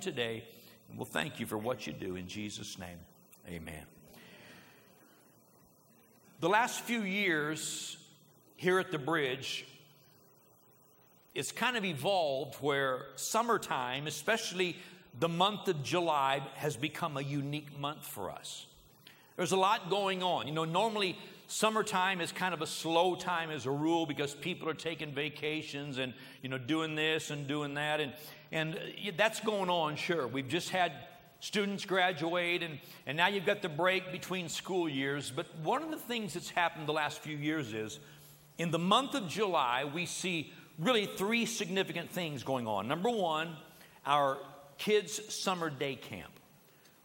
today. And we'll thank you for what you do in Jesus' name. Amen. The last few years here at the bridge, it's kind of evolved where summertime, especially the month of July, has become a unique month for us. There's a lot going on. You know, normally summertime is kind of a slow time as a rule because people are taking vacations and, you know, doing this and doing that. And, and uh, that's going on, sure. We've just had students graduate and, and now you've got the break between school years. But one of the things that's happened the last few years is in the month of July, we see really three significant things going on. Number one, our kids' summer day camp,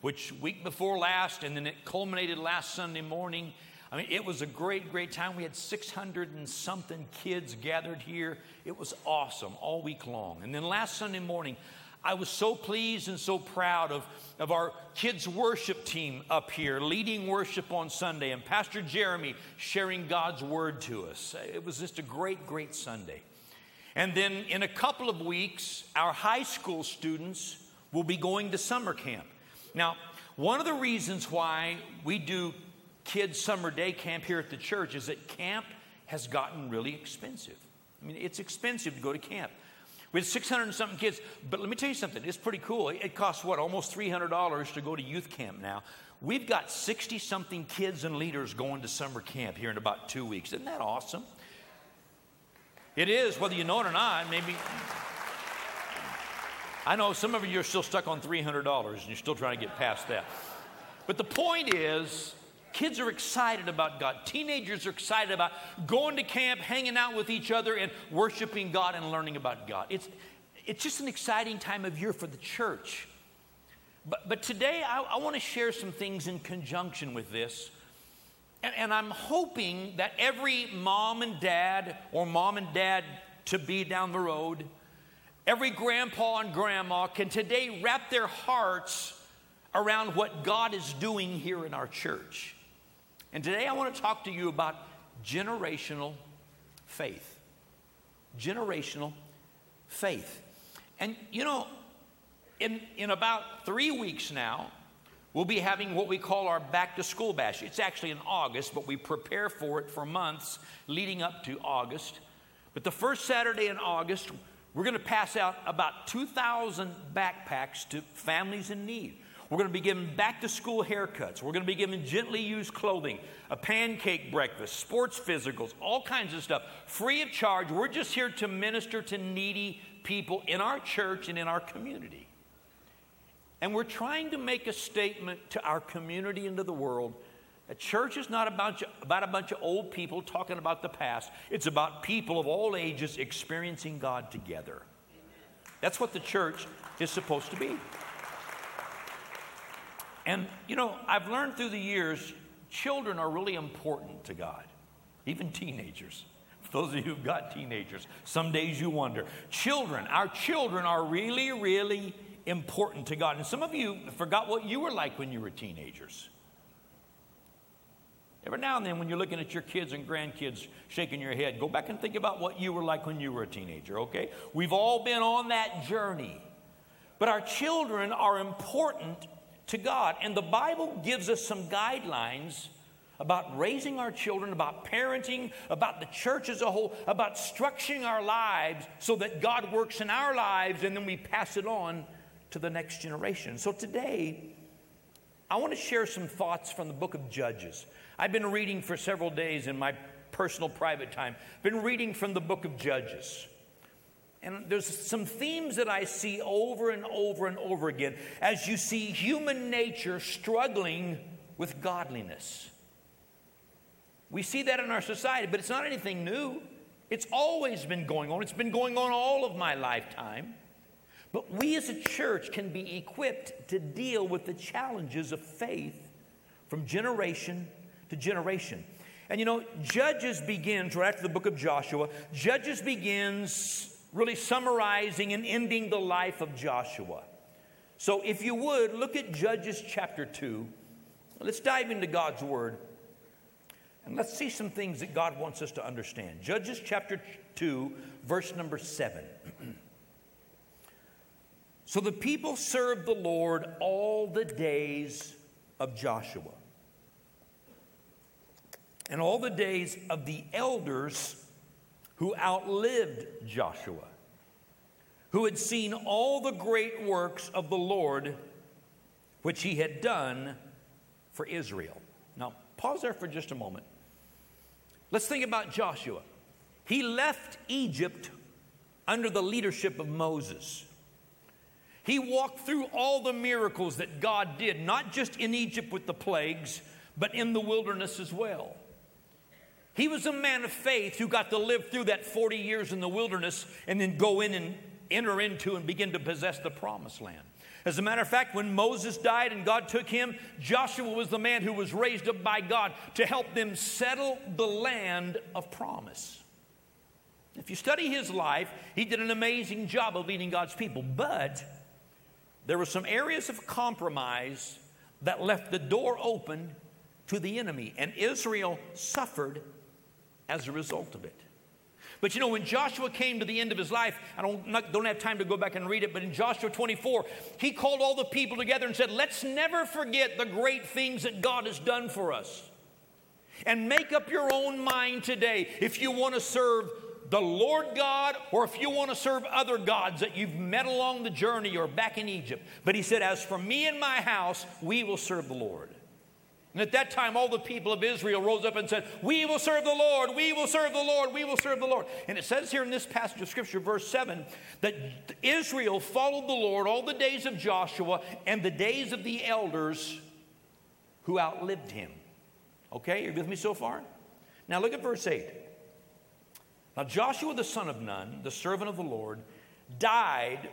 which week before last, and then it culminated last Sunday morning. I mean, it was a great, great time. We had 600 and something kids gathered here. It was awesome all week long. And then last Sunday morning, I was so pleased and so proud of, of our kids' worship team up here, leading worship on Sunday, and Pastor Jeremy sharing God's word to us. It was just a great, great Sunday. And then in a couple of weeks, our high school students will be going to summer camp. Now, one of the reasons why we do kids' summer day camp here at the church is that camp has gotten really expensive. I mean, it's expensive to go to camp. We had 600 and something kids, but let me tell you something. It's pretty cool. It costs what, almost $300 to go to youth camp now. We've got 60 something kids and leaders going to summer camp here in about two weeks. Isn't that awesome? It is, whether you know it or not. Maybe. I know some of you are still stuck on $300 and you're still trying to get past that. But the point is, kids are excited about God. Teenagers are excited about going to camp, hanging out with each other, and worshiping God and learning about God. It's, it's just an exciting time of year for the church. But, but today, I, I want to share some things in conjunction with this and, and I'm hoping that every mom and dad, or mom and dad to be down the road, every grandpa and grandma can today wrap their hearts around what God is doing here in our church. And today I want to talk to you about generational faith. Generational faith. And you know, in, in about three weeks now, We'll be having what we call our back to school bash. It's actually in August, but we prepare for it for months leading up to August. But the first Saturday in August, we're going to pass out about 2,000 backpacks to families in need. We're going to be giving back to school haircuts. We're going to be giving gently used clothing, a pancake breakfast, sports physicals, all kinds of stuff, free of charge. We're just here to minister to needy people in our church and in our community. And we're trying to make a statement to our community and to the world that church is not about, about a bunch of old people talking about the past, it's about people of all ages experiencing God together. That's what the church is supposed to be. And, you know, I've learned through the years, children are really important to God, even teenagers. Those of you who've got teenagers, some days you wonder. Children, our children are really, really important to God. And some of you forgot what you were like when you were teenagers. Every now and then, when you're looking at your kids and grandkids shaking your head, go back and think about what you were like when you were a teenager, okay? We've all been on that journey. But our children are important to God. And the Bible gives us some guidelines about raising our children, about parenting, about the church as a whole, about structuring our lives so that God works in our lives and then we pass it on to the next generation. So today, I want to share some thoughts from the book of Judges. I've been reading for several days in my personal private time, been reading from the book of Judges. And there's some themes that I see over and over and over again as you see human nature struggling with godliness. We see that in our society, but it's not anything new. It's always been going on. It's been going on all of my lifetime. But we as a church can be equipped to deal with the challenges of faith from generation to generation. And you know, Judges begins right after the book of Joshua. Judges begins really summarizing and ending the life of Joshua. So if you would, look at Judges chapter 2. Let's dive into God's word. And let's see some things that God wants us to understand. Judges chapter 2, verse number 7. So the people served the Lord all the days of Joshua and all the days of the elders who outlived Joshua, who had seen all the great works of the Lord which he had done for Israel. Now, pause there for just a moment. Let's think about Joshua. He left Egypt under the leadership of Moses. He walked through all the miracles that God did, not just in Egypt with the plagues, but in the wilderness as well. He was a man of faith who got to live through that 40 years in the wilderness and then go in and enter into and begin to possess the promised land. As a matter of fact, when Moses died and God took him, Joshua was the man who was raised up by God to help them settle the land of promise. If you study his life, he did an amazing job of leading God's people, but there were some areas of compromise that left the door open to the enemy, and Israel suffered as a result of it. But you know, when Joshua came to the end of his life, I don't, not, don't have time to go back and read it, but in Joshua 24, he called all the people together and said, Let's never forget the great things that God has done for us. And make up your own mind today if you want to serve the Lord God or if you want to serve other gods that you've met along the journey or back in Egypt. But he said, As for me and my house, we will serve the Lord. And at that time, all the people of Israel rose up and said, We will serve the Lord, we will serve the Lord, we will serve the Lord. And it says here in this passage of Scripture, verse 7, that Israel followed the Lord all the days of Joshua and the days of the elders who outlived him. Okay, you're with me so far? Now look at verse 8. Now Joshua the son of Nun, the servant of the Lord, died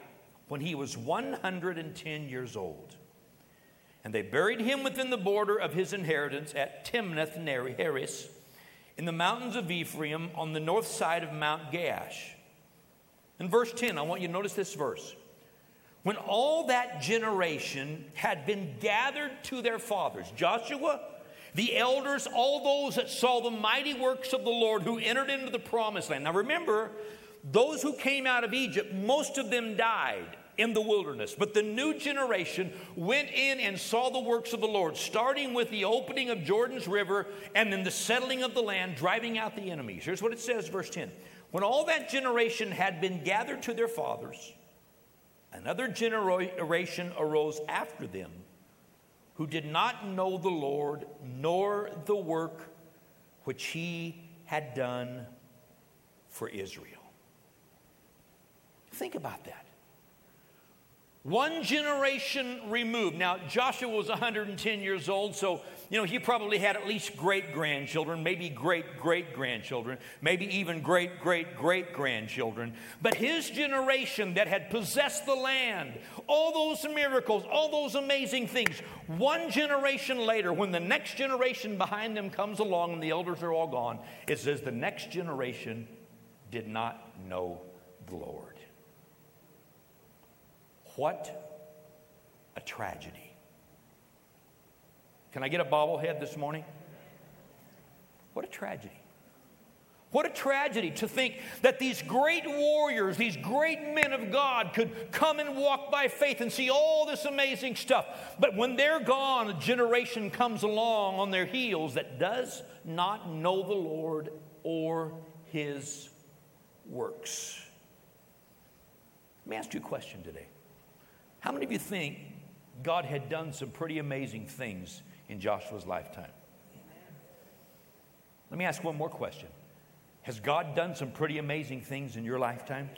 when he was 110 years old. And they buried him within the border of his inheritance at Timnath Heres in the mountains of Ephraim on the north side of Mount Gaash. In verse 10, I want you to notice this verse. When all that generation had been gathered to their fathers, Joshua, the elders, all those that saw the mighty works of the Lord who entered into the promised land. Now remember, those who came out of Egypt, most of them died in the wilderness. But the new generation went in and saw the works of the Lord, starting with the opening of Jordan's River and then the settling of the land, driving out the enemies. Here's what it says, verse 10. When all that generation had been gathered to their fathers, another generation arose after them who did not know the Lord nor the work which he had done for Israel. Think about that. One generation removed. Now, Joshua was 110 years old, so, you know, he probably had at least great grandchildren, maybe great great grandchildren, maybe even great great great grandchildren. But his generation that had possessed the land, all those miracles, all those amazing things, one generation later, when the next generation behind them comes along and the elders are all gone, it says the next generation did not know the Lord. What a tragedy. Can I get a bobblehead this morning? What a tragedy. What a tragedy to think that these great warriors, these great men of God could come and walk by faith and see all this amazing stuff. But when they're gone, a generation comes along on their heels that does not know the Lord or his works. Let me ask you a question today. How many of you think God had done some pretty amazing things in Joshua's lifetime? Let me ask one more question. Has God done some pretty amazing things in your lifetime?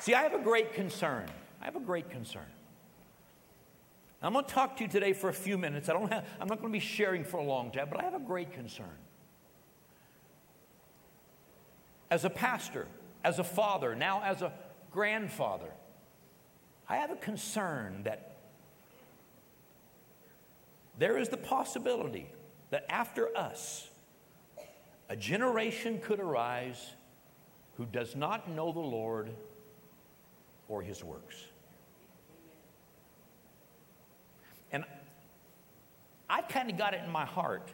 See, I have a great concern. I have a great concern. I'm going to talk to you today for a few minutes. I don't have, I'm not going to be sharing for a long time, but I have a great concern. As a pastor, as a father, now as a grandfather, I have a concern that there is the possibility that after us, a generation could arise who does not know the Lord or his works. And I've kind of got it in my heart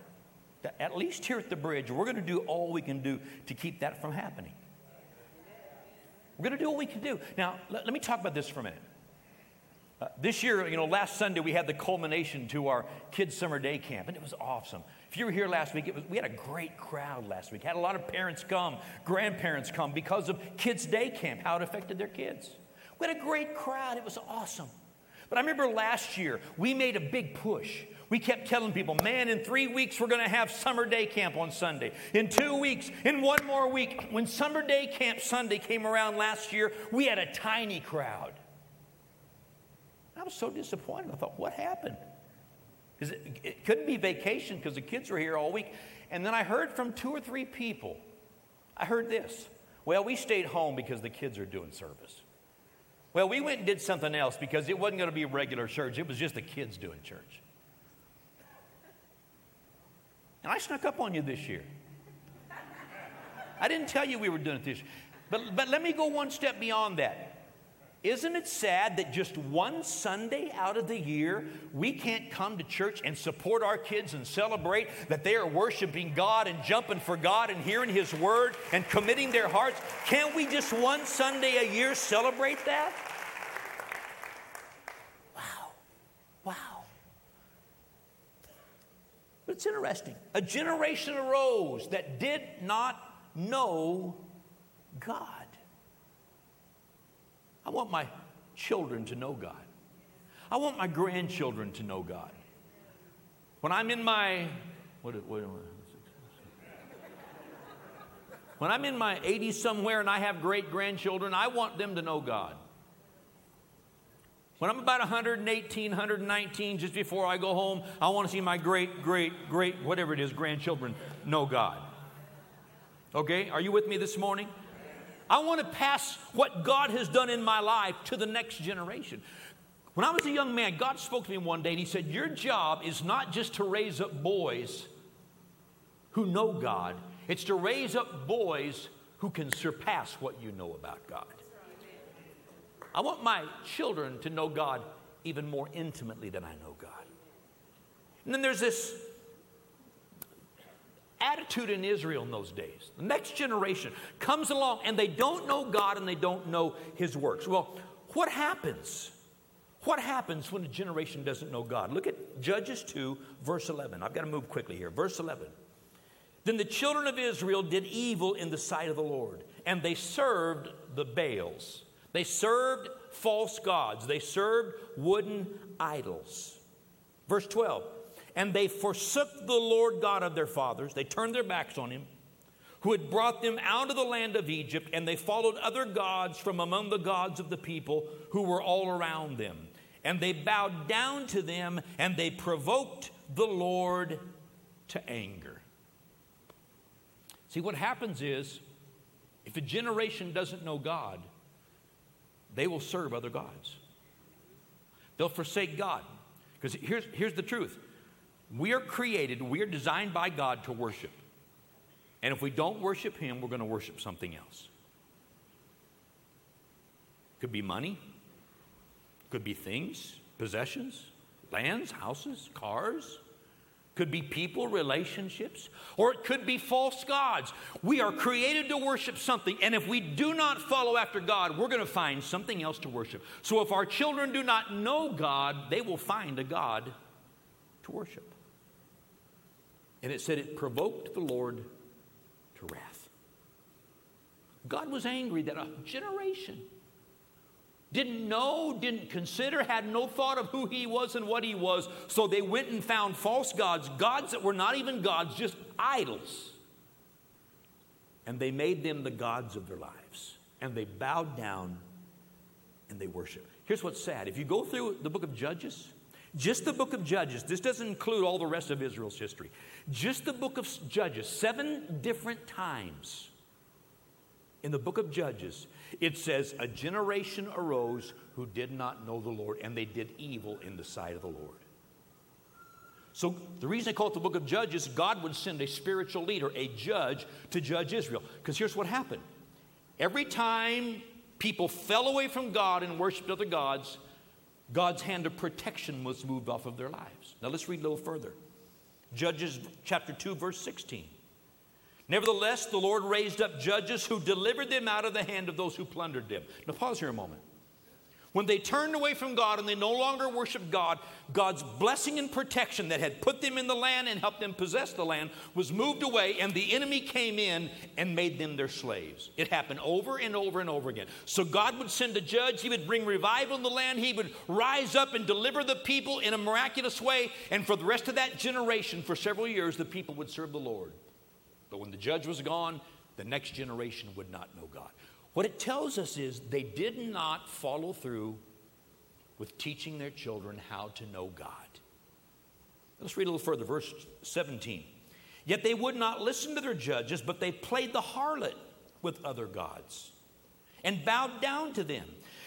that at least here at the bridge, we're going to do all we can do to keep that from happening. We're going to do what we can do. Now, let, let me talk about this for a minute. Uh, this year, you know, last Sunday we had the culmination to our kids' summer day camp, and it was awesome. If you were here last week, was, we had a great crowd last week. Had a lot of parents come, grandparents come because of kids' day camp, how it affected their kids. We had a great crowd. It was awesome. But I remember last year, we made a big push. We kept telling people, man, in three weeks, we're going to have summer day camp on Sunday. In two weeks, in one more week. When summer day camp Sunday came around last year, we had a tiny crowd. I was so disappointed. I thought, what happened? Because it, it couldn't be vacation because the kids were here all week. And then I heard from two or three people. I heard this. Well, we stayed home because the kids are doing service. Well, we went and did something else because it wasn't going to be a regular church, it was just the kids doing church. And I snuck up on you this year. I didn't tell you we were doing it this year. But, but let me go one step beyond that. Isn't it sad that just one Sunday out of the year we can't come to church and support our kids and celebrate that they are worshiping God and jumping for God and hearing His word and committing their hearts? Can't we just one Sunday a year celebrate that? Wow. Wow. But it's interesting. A generation arose that did not know God. I want my children to know God. I want my grandchildren to know God. When I'm in my, what, what, when I'm in my 80s somewhere and I have great grandchildren, I want them to know God. When I'm about 118, 119, just before I go home, I want to see my great, great, great, whatever it is, grandchildren know God. Okay? Are you with me this morning? I want to pass what God has done in my life to the next generation. When I was a young man, God spoke to me one day and He said, Your job is not just to raise up boys who know God, it's to raise up boys who can surpass what you know about God. I want my children to know God even more intimately than I know God. And then there's this attitude in Israel in those days. The next generation comes along and they don't know God and they don't know His works. Well, what happens? What happens when a generation doesn't know God? Look at Judges 2, verse 11. I've got to move quickly here. Verse 11. Then the children of Israel did evil in the sight of the Lord, and they served the Baals. They served false gods, they served wooden idols. Verse 12 and they forsook the Lord God of their fathers. They turned their backs on him, who had brought them out of the land of Egypt, and they followed other gods from among the gods of the people who were all around them. And they bowed down to them, and they provoked the Lord to anger. See, what happens is, if a generation doesn't know God, they will serve other gods. They'll forsake God. Because here's, here's the truth we are created, we are designed by God to worship. And if we don't worship Him, we're going to worship something else. Could be money, could be things, possessions, lands, houses, cars. Could be people, relationships, or it could be false gods. We are created to worship something, and if we do not follow after God, we're going to find something else to worship. So if our children do not know God, they will find a God to worship. And it said it provoked the Lord to wrath. God was angry that a generation didn't know, didn't consider, had no thought of who he was and what he was. So they went and found false gods, gods that were not even gods, just idols. And they made them the gods of their lives. And they bowed down and they worshiped. Here's what's sad. If you go through the book of Judges, just the book of Judges, this doesn't include all the rest of Israel's history. Just the book of Judges, seven different times in the book of Judges, it says, A generation arose who did not know the Lord, and they did evil in the sight of the Lord. So, the reason they call it the book of Judges, God would send a spiritual leader, a judge, to judge Israel. Because here's what happened every time people fell away from God and worshiped other gods, God's hand of protection was moved off of their lives. Now, let's read a little further. Judges chapter 2, verse 16. Nevertheless, the Lord raised up judges who delivered them out of the hand of those who plundered them. Now, pause here a moment. When they turned away from God and they no longer worshiped God, God's blessing and protection that had put them in the land and helped them possess the land was moved away, and the enemy came in and made them their slaves. It happened over and over and over again. So God would send a judge, he would bring revival in the land, he would rise up and deliver the people in a miraculous way, and for the rest of that generation, for several years, the people would serve the Lord. But when the judge was gone, the next generation would not know God. What it tells us is they did not follow through with teaching their children how to know God. Let's read a little further, verse 17. Yet they would not listen to their judges, but they played the harlot with other gods and bowed down to them.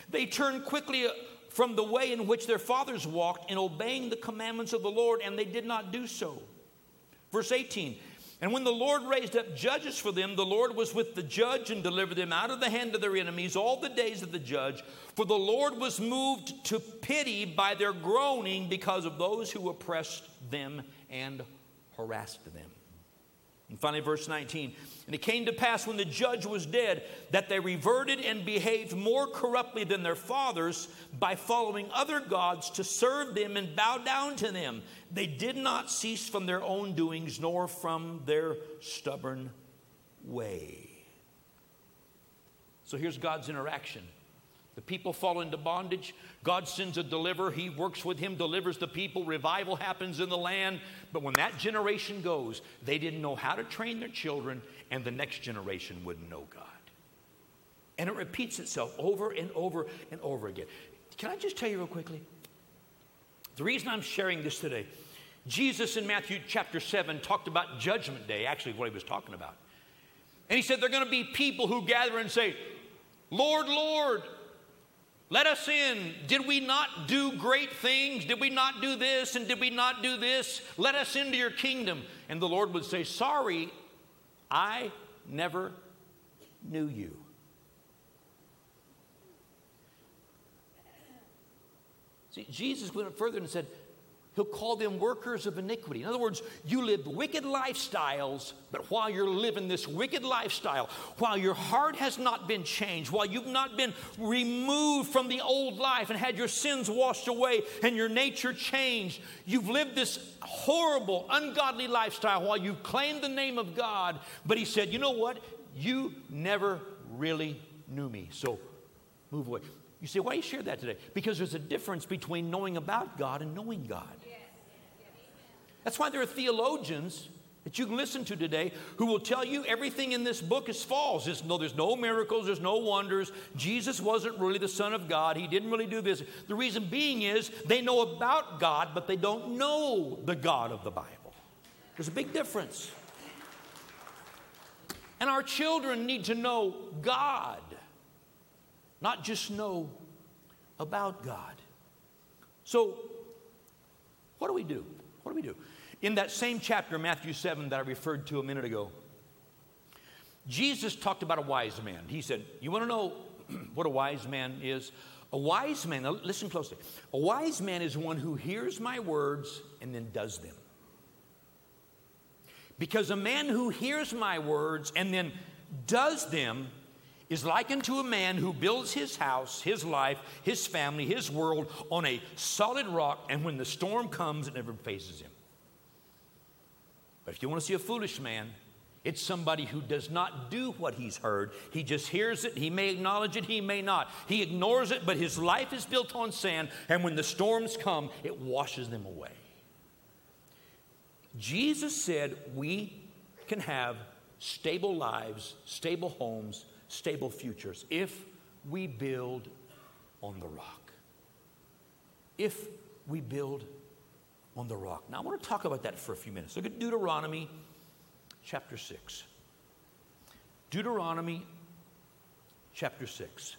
They turned quickly uh, from the way in which their fathers walked in obeying the commandments of the Lord, and they did not do so. Verse 18 and when the Lord raised up judges for them, the Lord was with the judge and delivered them out of the hand of their enemies all the days of the judge. For the Lord was moved to pity by their groaning because of those who oppressed them and harassed them. And finally, verse 19. And it came to pass when the judge was dead that they reverted and behaved more corruptly than their fathers by following other gods to serve them and bow down to them. They did not cease from their own doings nor from their stubborn way. So here's God's interaction the people fall into bondage. God sends a deliverer. He works with him, delivers the people. Revival happens in the land. But when that generation goes, they didn't know how to train their children, and the next generation wouldn't know God. And it repeats itself over and over and over again. Can I just tell you real quickly? The reason I'm sharing this today, Jesus in Matthew chapter 7 talked about Judgment Day, actually, what he was talking about. And he said, There are going to be people who gather and say, Lord, Lord, let us in. Did we not do great things? Did we not do this? And did we not do this? Let us into your kingdom. And the Lord would say, Sorry, I never knew you. See, Jesus went further and said, He'll call them workers of iniquity. In other words, you live wicked lifestyles, but while you're living this wicked lifestyle, while your heart has not been changed, while you've not been removed from the old life and had your sins washed away and your nature changed, you've lived this horrible, ungodly lifestyle while you've claimed the name of God. But He said, You know what? You never really knew me. So move away. You say, why you share that today? Because there's a difference between knowing about God and knowing God. That's why there are theologians that you can listen to today who will tell you everything in this book is false. There's no, there's no miracles, there's no wonders. Jesus wasn't really the Son of God, He didn't really do this. The reason being is they know about God, but they don't know the God of the Bible. There's a big difference. And our children need to know God, not just know about God. So, what do we do? What do we do? In that same chapter, Matthew 7, that I referred to a minute ago, Jesus talked about a wise man. He said, You want to know what a wise man is? A wise man, listen closely. A wise man is one who hears my words and then does them. Because a man who hears my words and then does them is likened to a man who builds his house, his life, his family, his world on a solid rock, and when the storm comes, it never faces him. But if you want to see a foolish man, it's somebody who does not do what he's heard. He just hears it. He may acknowledge it, he may not. He ignores it, but his life is built on sand, and when the storms come, it washes them away. Jesus said we can have stable lives, stable homes, stable futures if we build on the rock. If we build on the rock. Now, I want to talk about that for a few minutes. Look at Deuteronomy chapter 6. Deuteronomy chapter 6.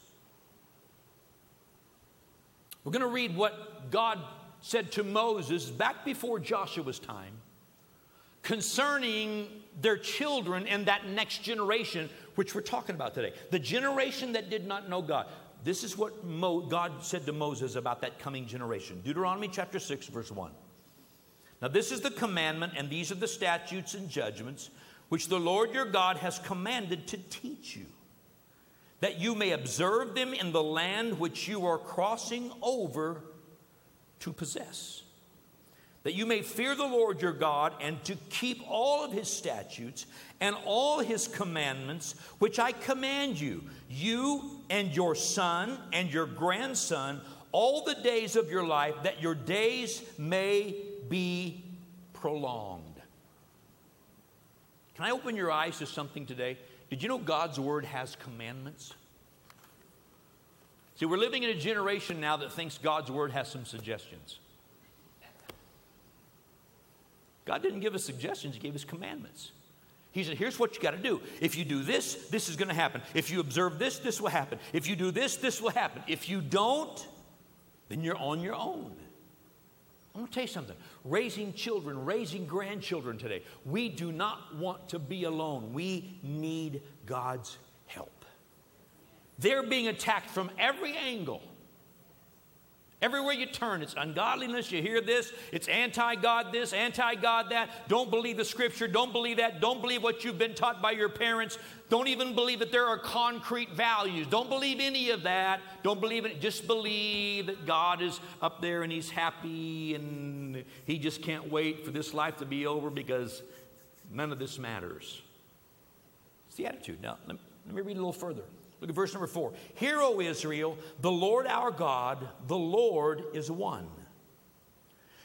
We're going to read what God said to Moses back before Joshua's time concerning their children and that next generation, which we're talking about today. The generation that did not know God. This is what Mo- God said to Moses about that coming generation. Deuteronomy chapter 6, verse 1. Now, this is the commandment, and these are the statutes and judgments which the Lord your God has commanded to teach you, that you may observe them in the land which you are crossing over to possess, that you may fear the Lord your God and to keep all of his statutes and all his commandments, which I command you, you and your son and your grandson, all the days of your life, that your days may be prolonged. Can I open your eyes to something today? Did you know God's Word has commandments? See, we're living in a generation now that thinks God's Word has some suggestions. God didn't give us suggestions, He gave us commandments. He said, Here's what you got to do. If you do this, this is going to happen. If you observe this, this will happen. If you do this, this will happen. If you don't, then you're on your own. I'm going to tell you something. Raising children, raising grandchildren today, we do not want to be alone. We need God's help. They're being attacked from every angle. Everywhere you turn, it's ungodliness. You hear this. It's anti God this, anti God that. Don't believe the scripture. Don't believe that. Don't believe what you've been taught by your parents. Don't even believe that there are concrete values. Don't believe any of that. Don't believe it. Just believe that God is up there and He's happy and He just can't wait for this life to be over because none of this matters. It's the attitude. Now, let me read a little further. Look at verse number four. Hear, O Israel, the Lord our God, the Lord is one.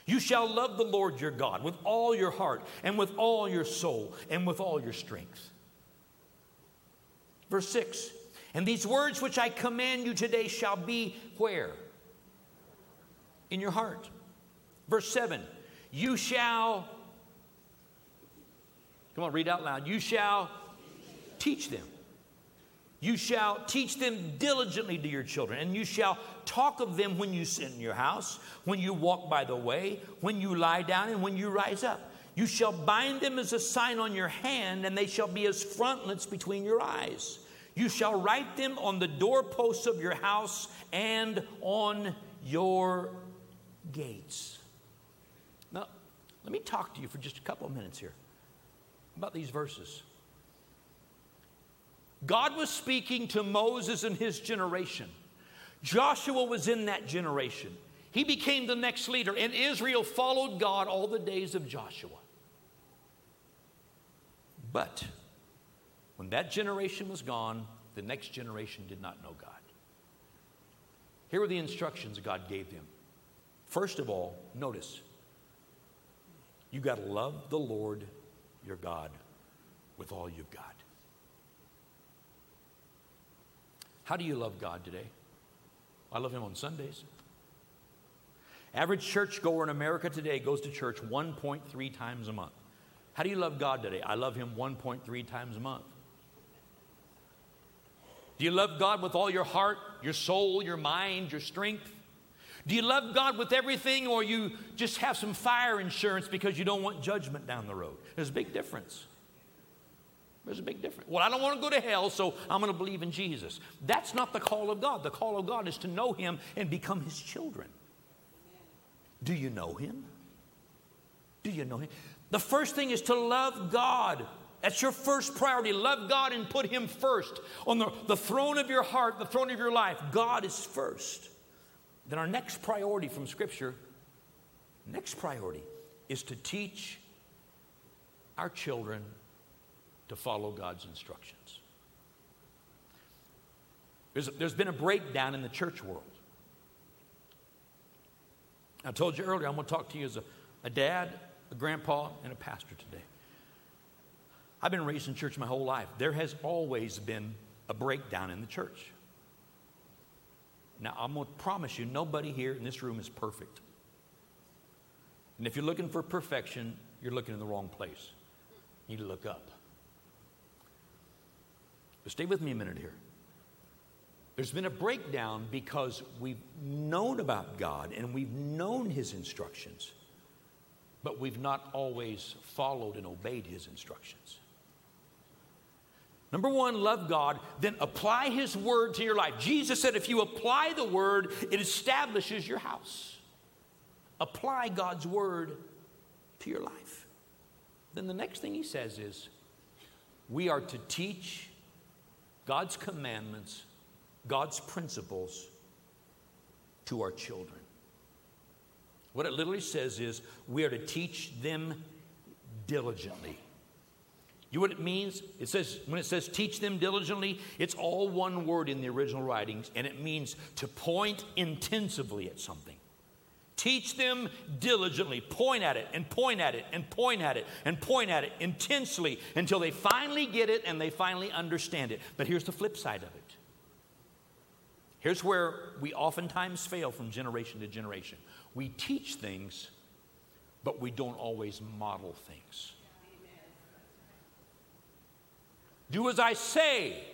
You shall love the Lord your God with all your heart and with all your soul and with all your strength. Verse 6 And these words which I command you today shall be where? In your heart. Verse 7 You shall, come on, read out loud. You shall teach them you shall teach them diligently to your children, and you shall talk of them when you sit in your house, when you walk by the way, when you lie down, and when you rise up. You shall bind them as a sign on your hand, and they shall be as frontlets between your eyes. You shall write them on the doorposts of your house and on your gates. Now, let me talk to you for just a couple of minutes here about these verses. God was speaking to Moses and his generation. Joshua was in that generation. He became the next leader, and Israel followed God all the days of Joshua. But when that generation was gone, the next generation did not know God. Here were the instructions God gave them. First of all, notice you got to love the Lord your God with all you've got. How do you love God today? I love Him on Sundays. Average churchgoer in America today goes to church 1.3 times a month. How do you love God today? I love Him 1.3 times a month. Do you love God with all your heart, your soul, your mind, your strength? Do you love God with everything, or you just have some fire insurance because you don't want judgment down the road? There's a big difference. There's a big difference. Well, I don't want to go to hell, so I'm going to believe in Jesus. That's not the call of God. The call of God is to know Him and become His children. Do you know Him? Do you know Him? The first thing is to love God. That's your first priority. Love God and put Him first. On the, the throne of your heart, the throne of your life, God is first. Then our next priority from Scripture, next priority, is to teach our children to follow God's instructions. There's, there's been a breakdown in the church world. I told you earlier, I'm going to talk to you as a, a dad, a grandpa, and a pastor today. I've been raised in church my whole life. There has always been a breakdown in the church. Now, I'm going to promise you, nobody here in this room is perfect. And if you're looking for perfection, you're looking in the wrong place. You need to look up. But stay with me a minute here. There's been a breakdown because we've known about God and we've known His instructions, but we've not always followed and obeyed His instructions. Number one, love God, then apply His word to your life. Jesus said if you apply the word, it establishes your house. Apply God's word to your life. Then the next thing He says is we are to teach God's commandments, God's principles to our children. What it literally says is we are to teach them diligently. You know what it means? It says, when it says teach them diligently, it's all one word in the original writings, and it means to point intensively at something. Teach them diligently. Point at it and point at it and point at it and point at it intensely until they finally get it and they finally understand it. But here's the flip side of it. Here's where we oftentimes fail from generation to generation. We teach things, but we don't always model things. Do as I say,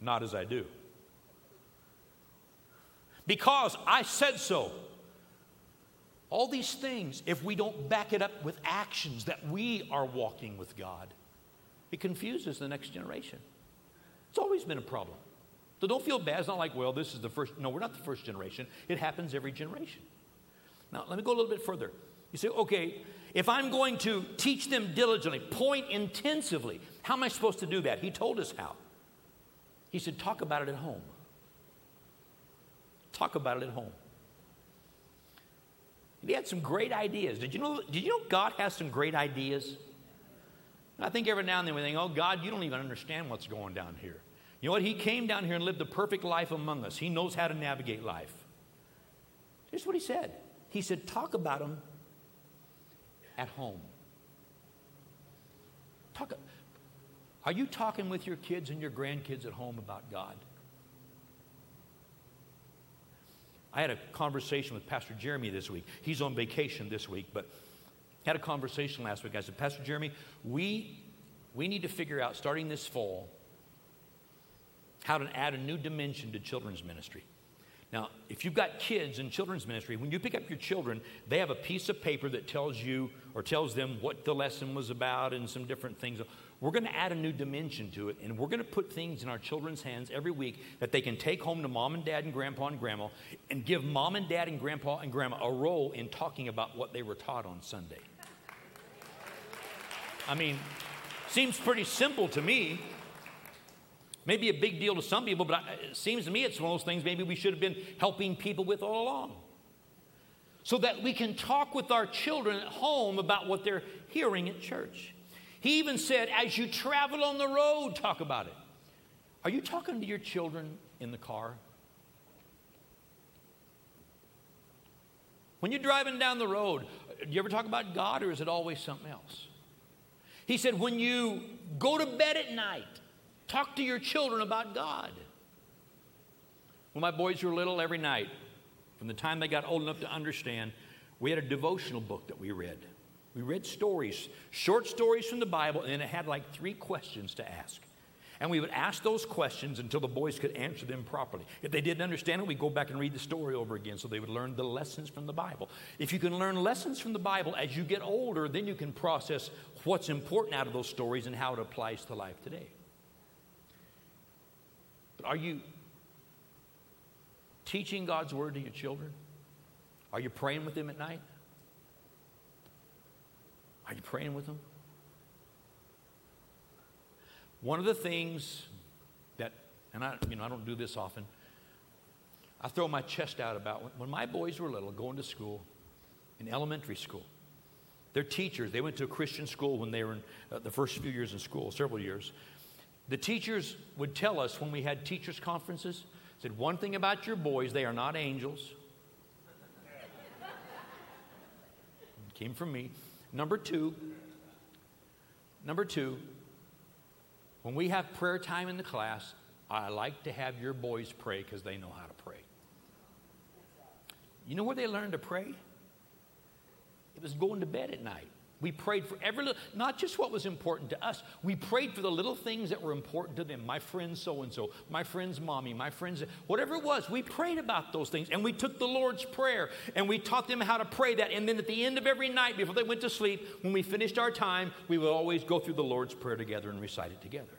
not as I do because I said so. All these things, if we don't back it up with actions that we are walking with God, it confuses the next generation. It's always been a problem. So don't feel bad. It's not like, well, this is the first. No, we're not the first generation. It happens every generation. Now, let me go a little bit further. You say, okay, if I'm going to teach them diligently, point intensively, how am I supposed to do that? He told us how. He said, talk about it at home. Talk about it at home. He had some great ideas. Did you know, did you know God has some great ideas? I think every now and then we think, oh, God, you don't even understand what's going down here. You know what? He came down here and lived the perfect life among us. He knows how to navigate life. Here's what he said He said, talk about them at home. Talk, are you talking with your kids and your grandkids at home about God? I had a conversation with Pastor Jeremy this week. He's on vacation this week, but had a conversation last week. I said, Pastor Jeremy, we, we need to figure out, starting this fall, how to add a new dimension to children's ministry. Now, if you've got kids in children's ministry, when you pick up your children, they have a piece of paper that tells you or tells them what the lesson was about and some different things. We're going to add a new dimension to it, and we're going to put things in our children's hands every week that they can take home to mom and dad and grandpa and grandma and give mom and dad and grandpa and grandma a role in talking about what they were taught on Sunday. I mean, seems pretty simple to me. Maybe a big deal to some people, but it seems to me it's one of those things maybe we should have been helping people with all along. So that we can talk with our children at home about what they're hearing at church. He even said, as you travel on the road, talk about it. Are you talking to your children in the car? When you're driving down the road, do you ever talk about God or is it always something else? He said, when you go to bed at night, talk to your children about God. When my boys were little, every night, from the time they got old enough to understand, we had a devotional book that we read. We read stories, short stories from the Bible, and it had like three questions to ask. And we would ask those questions until the boys could answer them properly. If they didn't understand it, we'd go back and read the story over again so they would learn the lessons from the Bible. If you can learn lessons from the Bible as you get older, then you can process what's important out of those stories and how it applies to life today. But are you teaching God's word to your children? Are you praying with them at night? Are you praying with them? One of the things that, and I, you know, I don't do this often, I throw my chest out about when my boys were little, going to school, in elementary school. Their teachers, they went to a Christian school when they were in uh, the first few years in school, several years. The teachers would tell us when we had teachers' conferences, said, one thing about your boys, they are not angels. It came from me. Number two, number two, when we have prayer time in the class, I like to have your boys pray because they know how to pray. You know where they learned to pray? It was going to bed at night. We prayed for every little, not just what was important to us. We prayed for the little things that were important to them. My friend so and so, my friend's mommy, my friend's, whatever it was, we prayed about those things. And we took the Lord's Prayer and we taught them how to pray that. And then at the end of every night, before they went to sleep, when we finished our time, we would always go through the Lord's Prayer together and recite it together.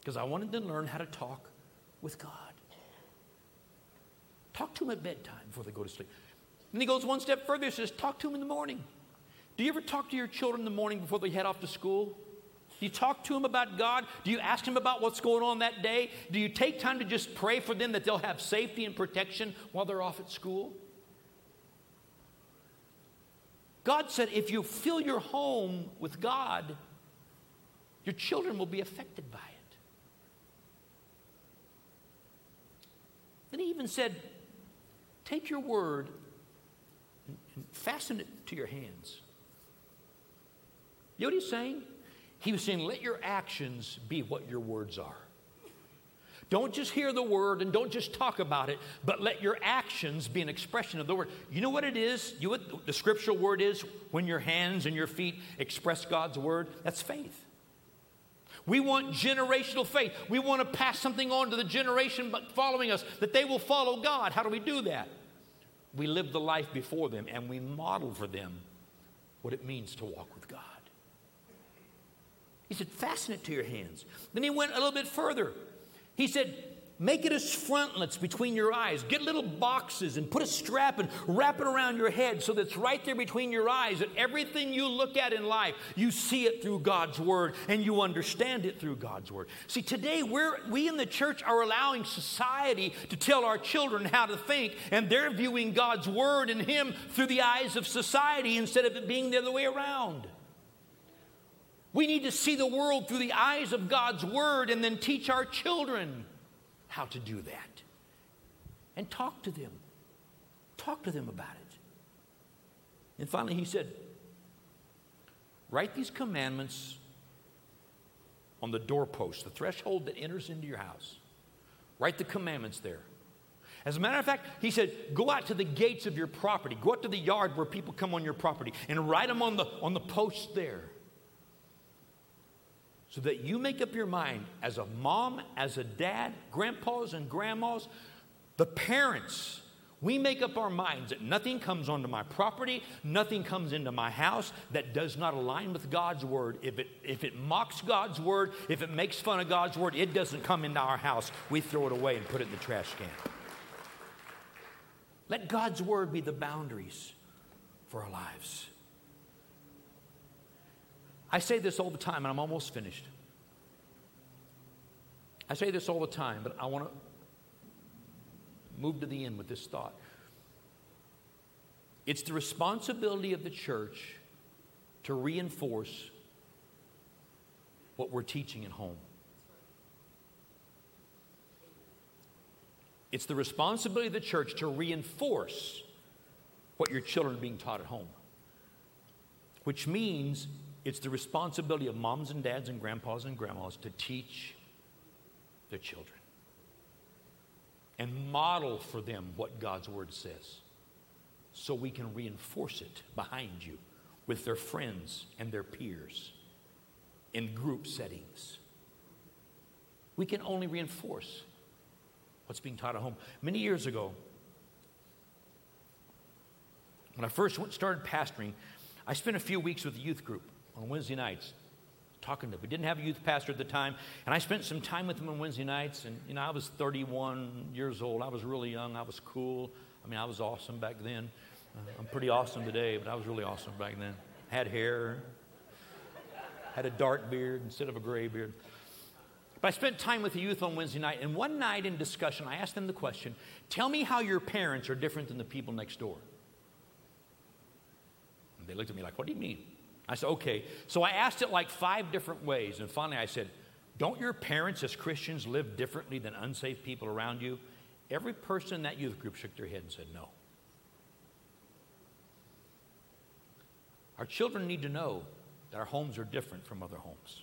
Because I wanted to learn how to talk with God. Talk to them at bedtime before they go to sleep. And he goes one step further, he says, talk to them in the morning. Do you ever talk to your children in the morning before they head off to school? Do you talk to them about God? Do you ask them about what's going on that day? Do you take time to just pray for them that they'll have safety and protection while they're off at school? God said if you fill your home with God, your children will be affected by it. Then he even said, Take your word and fasten it to your hands. You know what he's saying? He was saying, Let your actions be what your words are. Don't just hear the word and don't just talk about it, but let your actions be an expression of the word. You know what it is? You what the scriptural word is when your hands and your feet express God's word? That's faith. We want generational faith. We want to pass something on to the generation following us that they will follow God. How do we do that? We live the life before them and we model for them what it means to walk with God. He said, Fasten it to your hands. Then he went a little bit further. He said, Make it as frontlets between your eyes. Get little boxes and put a strap and wrap it around your head so that's right there between your eyes. That everything you look at in life, you see it through God's Word and you understand it through God's Word. See, today we're, we in the church are allowing society to tell our children how to think, and they're viewing God's Word and Him through the eyes of society instead of it being the other way around. We need to see the world through the eyes of God's Word and then teach our children how to do that. And talk to them. Talk to them about it. And finally, he said, Write these commandments on the doorpost, the threshold that enters into your house. Write the commandments there. As a matter of fact, he said, go out to the gates of your property, go out to the yard where people come on your property, and write them on the, on the post there so that you make up your mind as a mom, as a dad, grandpas and grandmas, the parents, we make up our minds that nothing comes onto my property, nothing comes into my house that does not align with God's word. If it, if it mocks God's word, if it makes fun of God's word, it doesn't come into our house. We throw it away and put it in the trash can. Let God's word be the boundaries for our lives. I say this all the time, and I'm almost finished. I say this all the time, but I want to move to the end with this thought. It's the responsibility of the church to reinforce what we're teaching at home. It's the responsibility of the church to reinforce what your children are being taught at home, which means it's the responsibility of moms and dads and grandpas and grandmas to teach their children and model for them what God's word says so we can reinforce it behind you with their friends and their peers in group settings. We can only reinforce what's being taught at home. Many years ago, when I first started pastoring, I spent a few weeks with the youth group on Wednesday nights talking to. We didn't have a youth pastor at the time, and I spent some time with them on Wednesday nights. And you know, I was 31 years old. I was really young. I was cool. I mean, I was awesome back then. Uh, I'm pretty awesome today, but I was really awesome back then. Had hair, had a dark beard instead of a gray beard. But I spent time with the youth on Wednesday night, and one night in discussion, I asked them the question Tell me how your parents are different than the people next door. And they looked at me like, What do you mean? I said, okay. So I asked it like five different ways. And finally I said, don't your parents as Christians live differently than unsafe people around you? Every person in that youth group shook their head and said, no. Our children need to know that our homes are different from other homes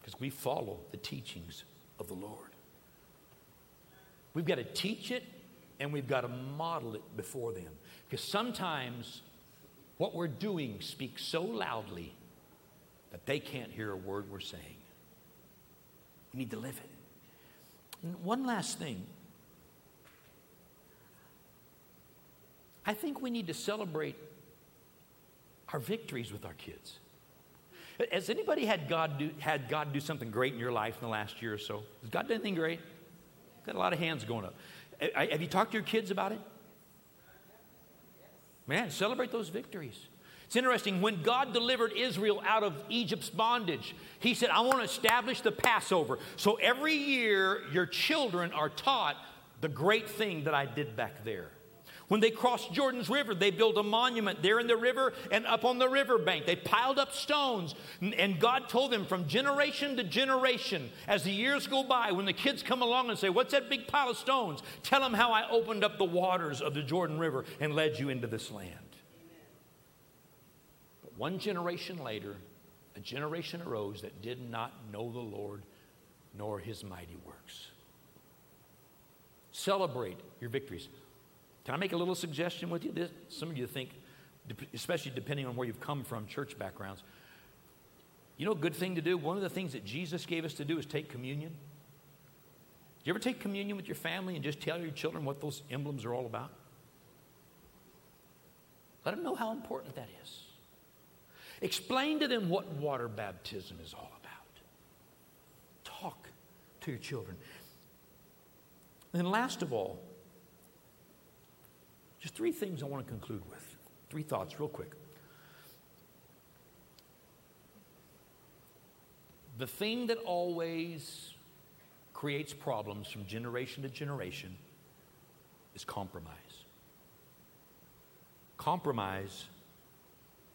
because we follow the teachings of the Lord. We've got to teach it and we've got to model it before them because sometimes what we're doing speaks so loudly that they can't hear a word we're saying. We need to live it. And one last thing. I think we need to celebrate our victories with our kids. Has anybody had God do, had God do something great in your life in the last year or so? Has God done anything great? Got a lot of hands going up. Have you talked to your kids about it? Man, celebrate those victories. It's interesting, when God delivered Israel out of Egypt's bondage, He said, I want to establish the Passover. So every year, your children are taught the great thing that I did back there. When they crossed Jordan's River, they built a monument there in the river and up on the riverbank. They piled up stones, and God told them from generation to generation, as the years go by, when the kids come along and say, What's that big pile of stones? Tell them how I opened up the waters of the Jordan River and led you into this land. But one generation later, a generation arose that did not know the Lord nor his mighty works. Celebrate your victories. Can I make a little suggestion with you? This, some of you think, especially depending on where you've come from, church backgrounds. You know, a good thing to do? One of the things that Jesus gave us to do is take communion. Do you ever take communion with your family and just tell your children what those emblems are all about? Let them know how important that is. Explain to them what water baptism is all about. Talk to your children. And last of all, just three things I want to conclude with. Three thoughts, real quick. The thing that always creates problems from generation to generation is compromise. Compromise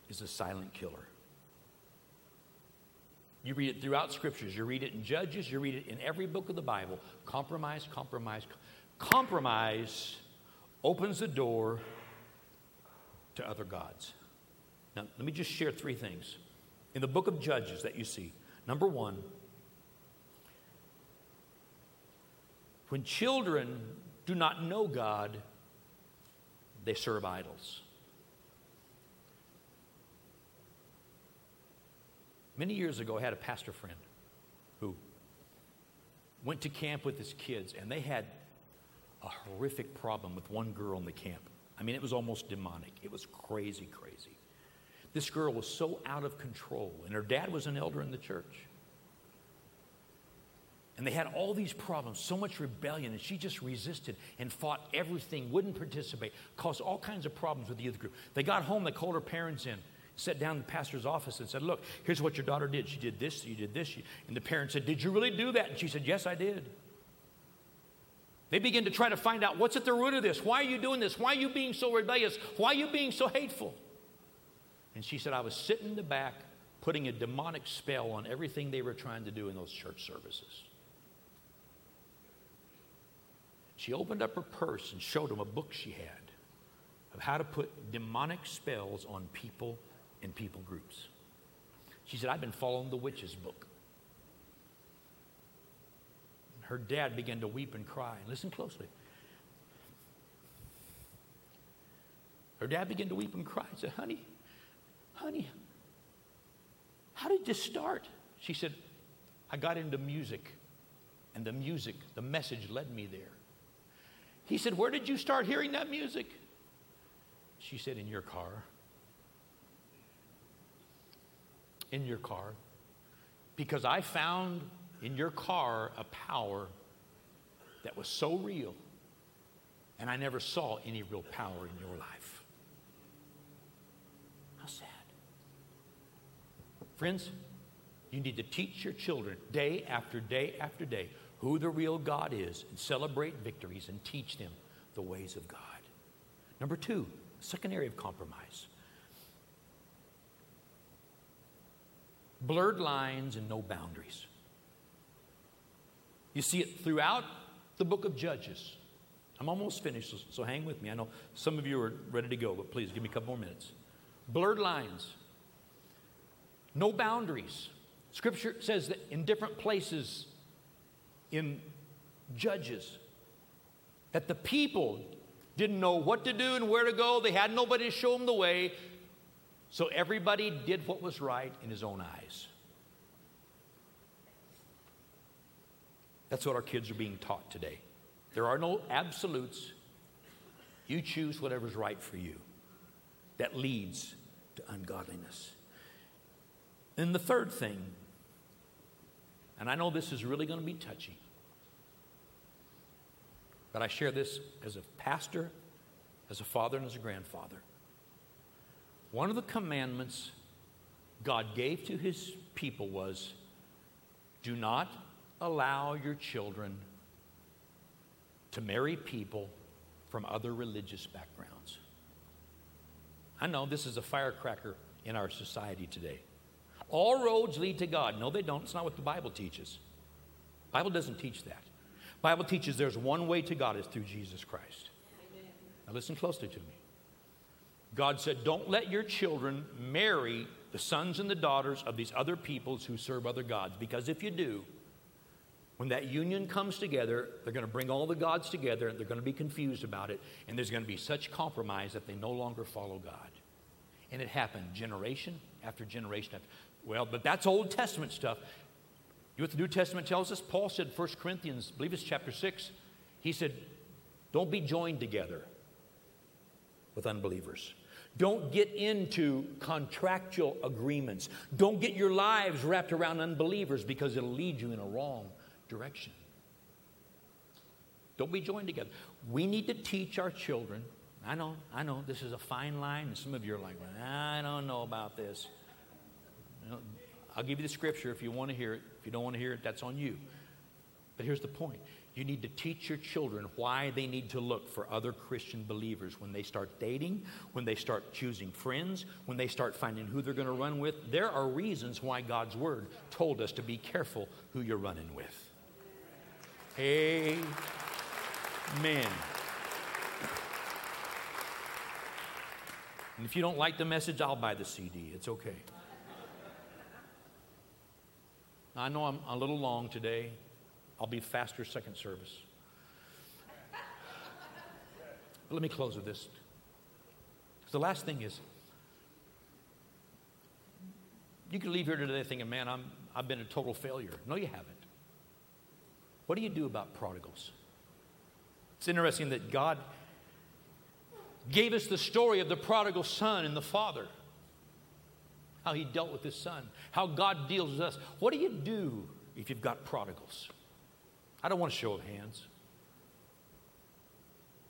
is a silent killer. You read it throughout scriptures. You read it in Judges. You read it in every book of the Bible. Compromise, compromise. Compromise opens the door to other gods. Now, let me just share three things. In the book of Judges that you see, number one, when children do not know God, they serve idols. Many years ago, I had a pastor friend who went to camp with his kids, and they had a horrific problem with one girl in the camp. I mean, it was almost demonic. It was crazy, crazy. This girl was so out of control, and her dad was an elder in the church. And they had all these problems, so much rebellion, and she just resisted and fought everything, wouldn't participate, caused all kinds of problems with the youth group. They got home, they called her parents in, sat down in the pastor's office and said, Look, here's what your daughter did. She did this, you did this. And the parents said, Did you really do that? And she said, Yes, I did. They begin to try to find out what's at the root of this. Why are you doing this? Why are you being so rebellious? Why are you being so hateful? And she said, I was sitting in the back putting a demonic spell on everything they were trying to do in those church services. She opened up her purse and showed them a book she had of how to put demonic spells on people and people groups. She said, I've been following the witch's book her dad began to weep and cry. Listen closely. Her dad began to weep and cry and said, Honey, honey, how did this start? She said, I got into music, and the music, the message led me there. He said, Where did you start hearing that music? She said, In your car. In your car. Because I found in your car a power that was so real, and I never saw any real power in your life. How sad. Friends, you need to teach your children day after day after day who the real God is and celebrate victories and teach them the ways of God. Number two, second area of compromise blurred lines and no boundaries. You see it throughout the book of Judges. I'm almost finished, so, hang with me. I know some of you are ready to go, but please give me a couple more minutes. Blurred lines, no boundaries. Scripture says that in different places in Judges, that the people didn't know what to do and where to go. They had nobody to show them the way. So everybody did what was right in his own eyes. That's what our kids are being taught today. There are no absolutes. You choose whatever's right for you. That leads to ungodliness. And the third thing, and I know this is really going to be touchy, but I share this as a pastor, as a father, and as a grandfather. One of the commandments God gave to his people was do not allow your children to marry people from other religious backgrounds. I know this is a firecracker in our society today. All roads lead to God. No, they don't. It's not what the Bible teaches. Bible doesn't teach that. Bible teaches there's one way to God is through Jesus Christ. Amen. Now listen closely to me. God said, "Don't let your children marry the sons and the daughters of these other peoples who serve other gods because if you do, when that union comes together, they're going to bring all the gods together and they're going to be confused about it, and there's going to be such compromise that they no longer follow God. And it happened generation after generation after. Well, but that's Old Testament stuff. You know what the New Testament tells us? Paul said, 1 Corinthians, I believe it's chapter 6, he said, Don't be joined together with unbelievers. Don't get into contractual agreements. Don't get your lives wrapped around unbelievers because it'll lead you in a wrong direction. Don't be joined together. We need to teach our children. I know, I know, this is a fine line, and some of you are like, I don't know about this. You know, I'll give you the scripture if you want to hear it. If you don't want to hear it, that's on you. But here's the point you need to teach your children why they need to look for other Christian believers when they start dating, when they start choosing friends, when they start finding who they're going to run with. There are reasons why God's Word told us to be careful who you're running with. Amen. And if you don't like the message, I'll buy the CD. It's okay. I know I'm a little long today. I'll be faster second service. But let me close with this. The last thing is, you can leave here today thinking, man, I'm, I've been a total failure. No, you haven't. What do you do about prodigals? It's interesting that God gave us the story of the prodigal son and the father how he dealt with his son, how God deals with us. What do you do if you've got prodigals? I don't want to show of hands.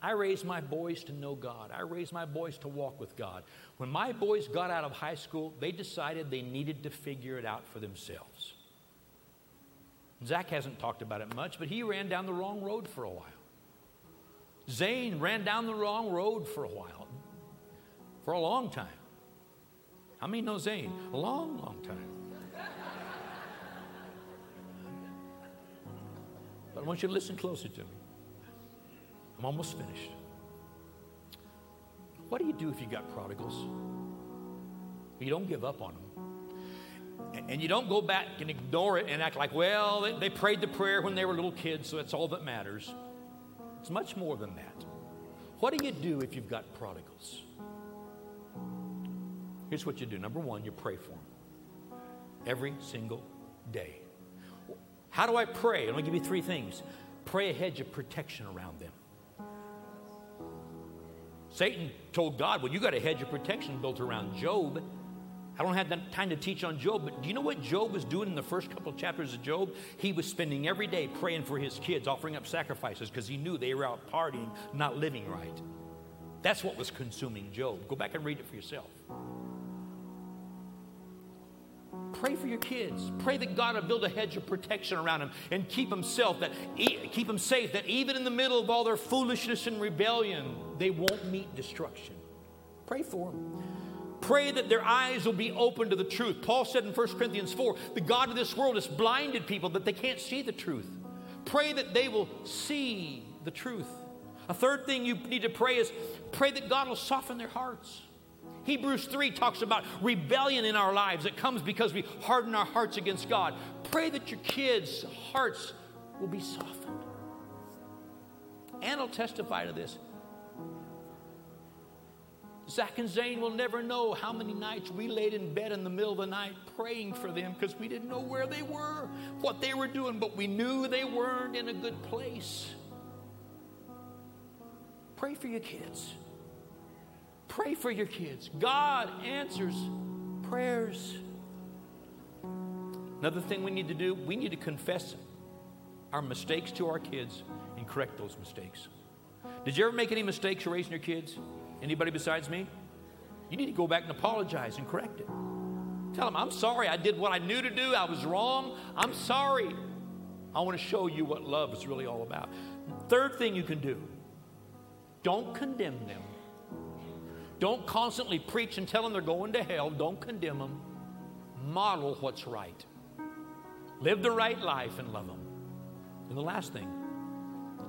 I raised my boys to know God. I raised my boys to walk with God. When my boys got out of high school, they decided they needed to figure it out for themselves. Zach hasn't talked about it much, but he ran down the wrong road for a while. Zane ran down the wrong road for a while, for a long time. How many know Zane? A long, long time. But I want you to listen closer to me. I'm almost finished. What do you do if you got prodigals? You don't give up on them. And you don't go back and ignore it and act like, well, they prayed the prayer when they were little kids, so that's all that matters. It's much more than that. What do you do if you've got prodigals? Here's what you do number one, you pray for them every single day. How do I pray? Let me give you three things. Pray a hedge of protection around them. Satan told God, Well, you got a hedge of protection built around Job. I don't have the time to teach on Job, but do you know what Job was doing in the first couple of chapters of Job? He was spending every day praying for his kids, offering up sacrifices because he knew they were out partying, not living right. That's what was consuming Job. Go back and read it for yourself. Pray for your kids. Pray that God will build a hedge of protection around them and keep them safe. That keep them safe. That even in the middle of all their foolishness and rebellion, they won't meet destruction. Pray for them. Pray that their eyes will be open to the truth. Paul said in 1 Corinthians 4 the God of this world has blinded people that they can't see the truth. Pray that they will see the truth. A third thing you need to pray is pray that God will soften their hearts. Hebrews 3 talks about rebellion in our lives. It comes because we harden our hearts against God. Pray that your kids' hearts will be softened. And I'll testify to this. Zach and Zane will never know how many nights we laid in bed in the middle of the night praying for them because we didn't know where they were, what they were doing, but we knew they weren't in a good place. Pray for your kids. Pray for your kids. God answers prayers. Another thing we need to do, we need to confess our mistakes to our kids and correct those mistakes. Did you ever make any mistakes raising your kids? Anybody besides me? You need to go back and apologize and correct it. Tell them, I'm sorry. I did what I knew to do. I was wrong. I'm sorry. I want to show you what love is really all about. Third thing you can do don't condemn them. Don't constantly preach and tell them they're going to hell. Don't condemn them. Model what's right. Live the right life and love them. And the last thing,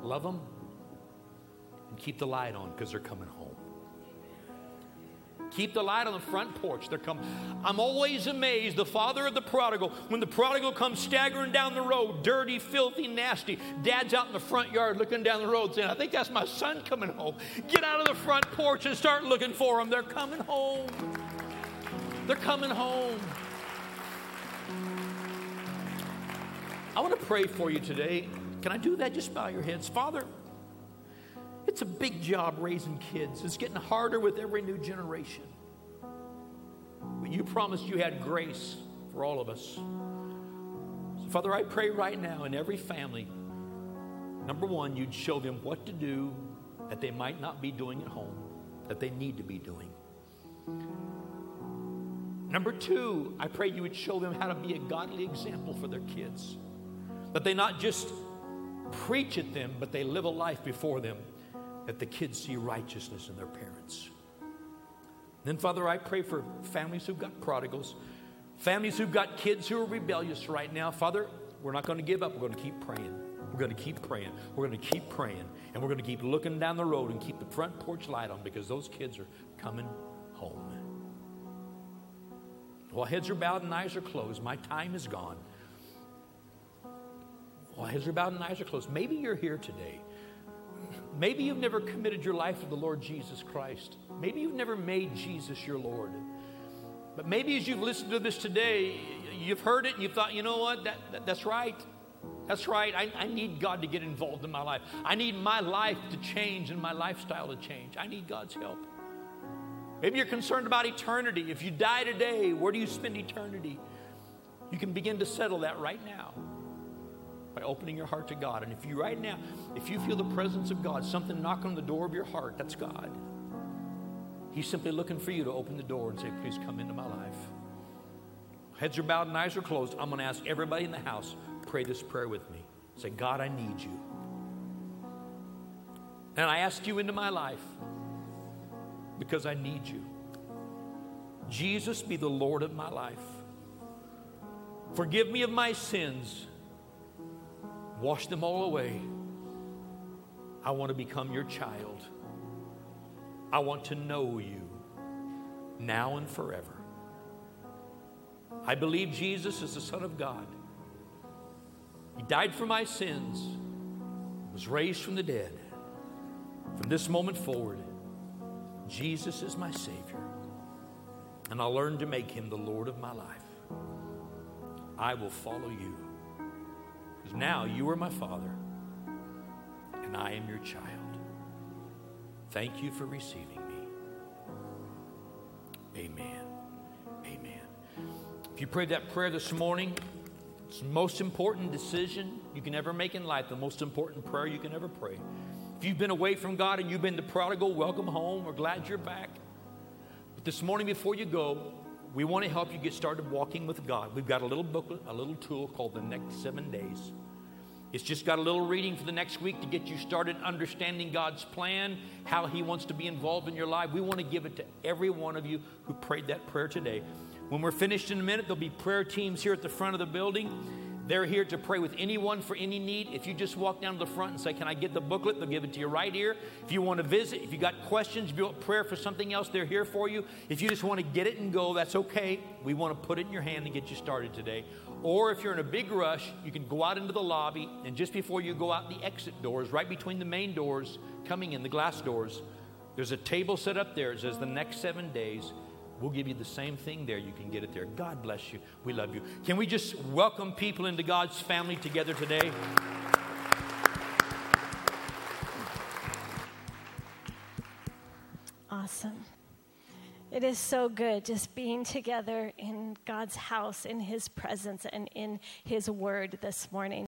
love them and keep the light on because they're coming home. Keep the light on the front porch. They're coming. I'm always amazed. The father of the prodigal, when the prodigal comes staggering down the road, dirty, filthy, nasty, dad's out in the front yard looking down the road saying, I think that's my son coming home. Get out of the front porch and start looking for him. They're coming home. They're coming home. I want to pray for you today. Can I do that? Just bow your heads. Father, it's a big job raising kids. It's getting harder with every new generation. But you promised you had grace for all of us. So, Father, I pray right now in every family, number one, you'd show them what to do that they might not be doing at home, that they need to be doing. Number two, I pray you would show them how to be a godly example for their kids. That they not just preach at them, but they live a life before them that the kids see righteousness in their parents. Then, Father, I pray for families who've got prodigals, families who've got kids who are rebellious right now. Father, we're not going to give up. We're going to keep praying. We're going to keep praying. We're going to keep praying. And we're going to keep looking down the road and keep the front porch light on because those kids are coming home. While heads are bowed and eyes are closed, my time is gone. While heads are bowed and eyes are closed, maybe you're here today Maybe you've never committed your life to the Lord Jesus Christ. Maybe you've never made Jesus your Lord. But maybe as you've listened to this today, you've heard it and you thought, you know what, that, that that's right. That's right. I, I need God to get involved in my life. I need my life to change and my lifestyle to change. I need God's help. Maybe you're concerned about eternity. If you die today, where do you spend eternity? You can begin to settle that right now opening your heart to God. And if you right now, if you feel the presence of God, something knocking on the door of your heart, that's God. He's simply looking for you to open the door and say, Please come into my life. Heads are bowed and eyes are closed. I'm going to ask everybody in the house, pray this prayer with me. Say, God, I need you. And I ask you into my life because I need you. Jesus, be the Lord of my life. Forgive me of my sins Wash them all away. I want to become your child. I want to know you now and forever. I believe Jesus is the Son of God. He died for my sins, was raised from the dead. From this moment forward, Jesus is my Savior, and I'll learn to make Him the Lord of my life. I will follow you. Now you are my father, and I am your child. Thank you for receiving me. Amen. Amen. If you prayed that prayer this morning, it's the most important decision you can ever make in life, the most important prayer you can ever pray. If you've been away from God and you've been the prodigal, welcome home. We're glad you're back. But this morning, before you go, we want to help you get started walking with God. We've got a little booklet, a little tool called The Next Seven Days. It's just got a little reading for the next week to get you started understanding God's plan, how He wants to be involved in your life. We want to give it to every one of you who prayed that prayer today. When we're finished in a minute, there'll be prayer teams here at the front of the building. They're here to pray with anyone for any need. If you just walk down to the front and say, Can I get the booklet? They'll give it to you right here. If you want to visit, if you got questions, if you want prayer for something else, they're here for you. If you just want to get it and go, that's okay. We want to put it in your hand and get you started today. Or if you're in a big rush, you can go out into the lobby, and just before you go out the exit doors, right between the main doors, coming in, the glass doors, there's a table set up there. It says the next seven days. We'll give you the same thing there. You can get it there. God bless you. We love you. Can we just welcome people into God's family together today? Awesome. It is so good just being together in God's house, in His presence, and in His word this morning.